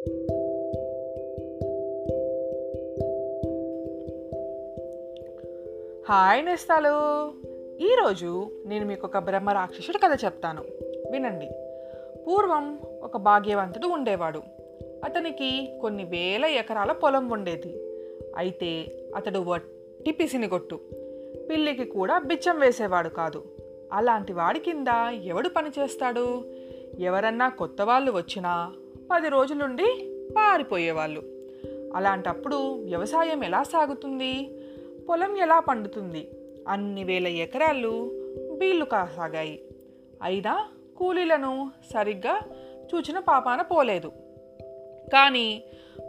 Hi నేస్తాలు. ఈరోజు నేను మీకు ఒక బ్రహ్మ రాక్షసుడు కథ చెప్తాను. వినండి. పూర్వం ఒక భాగ్యవంతుడు ఉండేవాడు. అతనికి కొన్ని వేల ఎకరాల పొలం ఉండేది. అయితే అతడు వట్టి పిసినిగొట్టు పిల్లికి కూడా బిచ్చం వేసేవాడు కాదు. అలాంటి వాడి కింద ఎవడు పని చేస్తాడు? ఎవరన్నా కొత్త వాళ్ళు వచ్చినా పది రోజులుండి పారిపోయేవాళ్ళు. అలాంటప్పుడు వ్యవసాయం ఎలా సాగుతుంది? పొలం ఎలా పండుతుంది? అన్ని వేల ఎకరాలు బీళ్ళు కాసాగాయి. అయినా కూలీలను సరిగ్గా చూచిన పాపాన పోలేదు. కానీ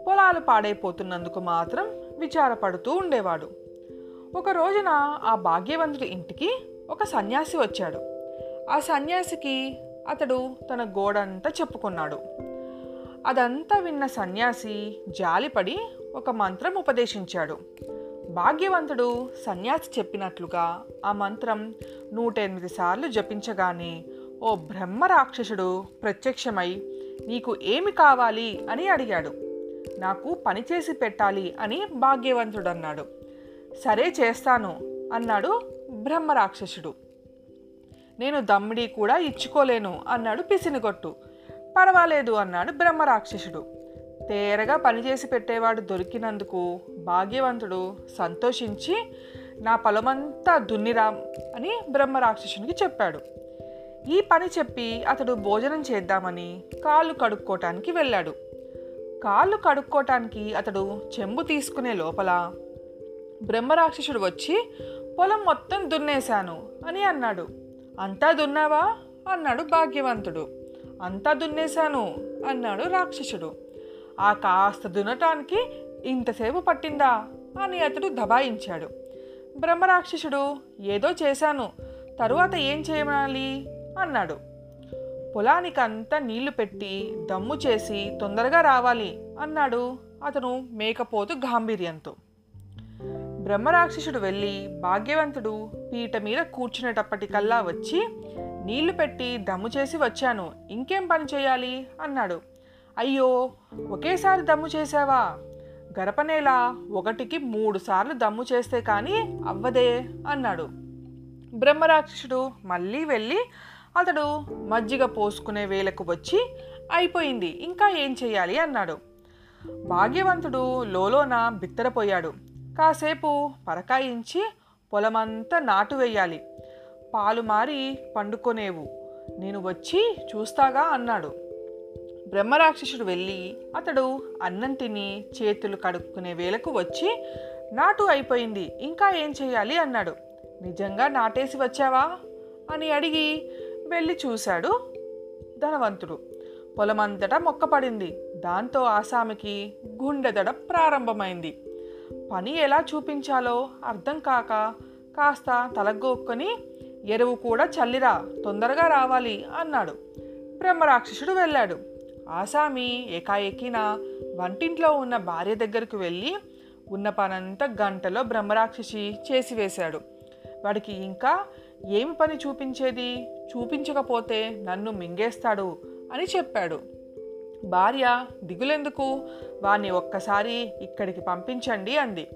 పొలాలు పాడైపోతున్నందుకు మాత్రం విచారపడుతూ ఉండేవాడు. ఒక రోజున ఆ భాగ్యవంతుడి ఇంటికి ఒక సన్యాసి వచ్చాడు. ఆ సన్యాసికి అతడు తన గోడంతా చెప్పుకున్నాడు. అదంతా విన్న సన్యాసి జాలిపడి ఒక మంత్రం ఉపదేశించాడు. భాగ్యవంతుడు సన్యాసి చెప్పినట్లుగా ఆ మంత్రం నూట ఎనిమిది సార్లు జపించగానే ఓ బ్రహ్మ రాక్షసుడు ప్రత్యక్షమై నీకు ఏమి కావాలి? అని అడిగాడు. నాకు పనిచేసి పెట్టాలి అని భాగ్యవంతుడు అన్నాడు సరే చేస్తాను అన్నాడు బ్రహ్మ రాక్షసుడు. నేను దమ్మిడి కూడా ఇచ్చుకోలేను అన్నాడు పిసినిగొట్టు. పర్వాలేదు అన్నాడు బ్రహ్మరాక్షసుడు. తేరగా పనిచేసి పెట్టేవాడు దొరికినందుకు భాగ్యవంతుడు సంతోషించి నా పొలమంతా దున్నిరా అని బ్రహ్మరాక్షసునికి చెప్పాడు. ఈ పని చెప్పి అతడు భోజనం చేద్దామని కాళ్ళు కడుక్కోటానికి వెళ్ళాడు. కాళ్ళు కడుక్కోటానికి అతడు చెంబు తీసుకునే లోపల బ్రహ్మరాక్షసుడు వచ్చి పొలం మొత్తం దున్నేశాను అని అన్నాడు. అంతా దున్నావా? అన్నాడు భాగ్యవంతుడు. అంతా దున్నేశాను అన్నాడు రాక్షసుడు. ఆ కాస్త దున్నటానికి ఇంతసేపు పట్టిందా? అని అతడు దబాయించాడు. బ్రహ్మరాక్షసుడు ఏదో చేశాను తరువాత ఏం చేయాలి అన్నాడు. పొలానికంతా నీళ్ళు పెట్టి దమ్ము చేసి తొందరగా రావాలి అన్నాడు అతను మేకపోతు గాంభీర్యంతో. బ్రహ్మరాక్షసుడు వెళ్ళి భాగ్యవంతుడు పీట మీద కూర్చునేటప్పటికల్లా వచ్చి నీళ్ళు పెట్టి దమ్ము చేసి వచ్చాను. ఇంకేం పని చేయాలి? అన్నాడు. అయ్యో ఒకేసారి దమ్ము చేసావా గరపనేల ఒకటికి మూడు సార్లు దమ్ము చేస్తే కానీ అవ్వదే అన్నాడు. బ్రహ్మరాక్షసుడు మళ్ళీ వెళ్ళి అతడు మజ్జిగ పోసుకునే వేలకు వచ్చి అయిపోయింది ఇంకా ఏం చేయాలి? అన్నాడు. భాగ్యవంతుడు లోలోన బిత్తరపోయాడు. కాసేపు పరకాయించి పొలమంతా నాటు వేయాలి. పాలు మారి పండుకొనేవు. నేను వచ్చి చూస్తాగా అన్నాడు. బ్రహ్మరాక్షసుడు వెళ్ళి అతడు అన్నం తిని చేతులు కడుక్కునే వేళకు వచ్చి నాటు అయిపోయింది ఇంకా ఏం చేయాలి అన్నాడు. నిజంగా నాటేసి వచ్చావా? అని అడిగి వెళ్ళి చూశాడు ధనవంతుడు. పొలమంతటా మొక్కపడింది. దాంతో ఆసామికి గుండెదడ ప్రారంభమైంది. పని ఎలా చూపించాలో అర్థం కాక కాస్త తలగొక్కొని ఎరువు కూడా చల్లిరా తొందరగా రావాలి అన్నాడు. బ్రహ్మరాక్షసుడు వెళ్ళాడు. ఆసామి ఏకాఏకిన వంటింట్లో ఉన్న భార్య దగ్గరకు వెళ్ళి ఉన్న పనంతా గంటలో బ్రహ్మరాక్షసి చేసివేశాడు వాడికి ఇంకా ఏమి పని చూపించేది? చూపించకపోతే నన్ను మింగేస్తాడు అని చెప్పాడు. భార్య దిగులెందుకు? వాణ్ణి ఒక్కసారి ఇక్కడికి పంపించండి అంది.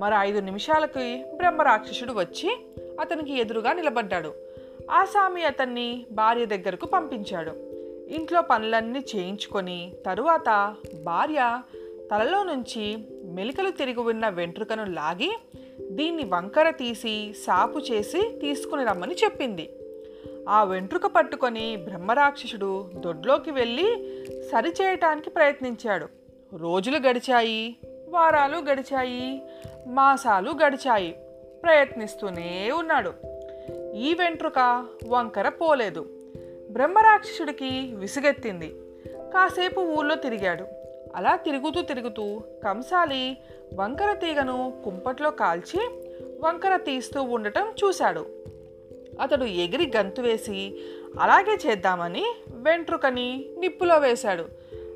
మరి ఐదు నిమిషాలకి బ్రహ్మరాక్షసుడు వచ్చి అతనికి ఎదురుగా నిలబడ్డాడు. ఆసామి అతన్ని భార్య దగ్గరకు పంపించాడు. ఇంట్లో పనులన్నీ చేయించుకొని తరువాత భార్య తలలో నుంచి మెలికలు తిరిగి ఉన్న వెంట్రుకను లాగి దీన్ని వంకర తీసి సాపు చేసి తీసుకుని రమ్మని చెప్పింది. ఆ వెంట్రుక పట్టుకొని బ్రహ్మరాక్షసుడు దొడ్లోకి వెళ్ళి సరిచేయటానికి ప్రయత్నించాడు. రోజులు గడిచాయి వారాలు గడిచాయి. మాసాలు గడిచాయి. ప్రయత్నిస్తూనే ఉన్నాడు. ఈ వెంట్రుక వంకర పోలేదు. బ్రహ్మరాక్షసుడికి విసుగెత్తింది. కాసేపు ఊళ్ళో తిరిగాడు. అలా తిరుగుతూ తిరుగుతూ కంసాలి వంకర తీగను కుంపట్లో కాల్చి వంకర తీస్తూ ఉండటం చూశాడు. అతడు ఎగిరి గంతు వేసి అలాగే చేద్దామని వెంట్రుకని నిప్పులో వేశాడు.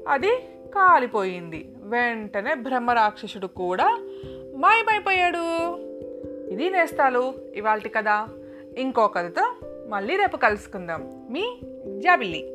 అది కాలిపోయింది. వెంటనే బ్రహ్మరాక్షసుడు కూడా మాయమైపోయాడు ఇది నేస్తాలు ఇవాళ కదా ఇంకో కథతో మళ్ళీ రేపు కలుసుకుందాం. మీ జాబిల్లి.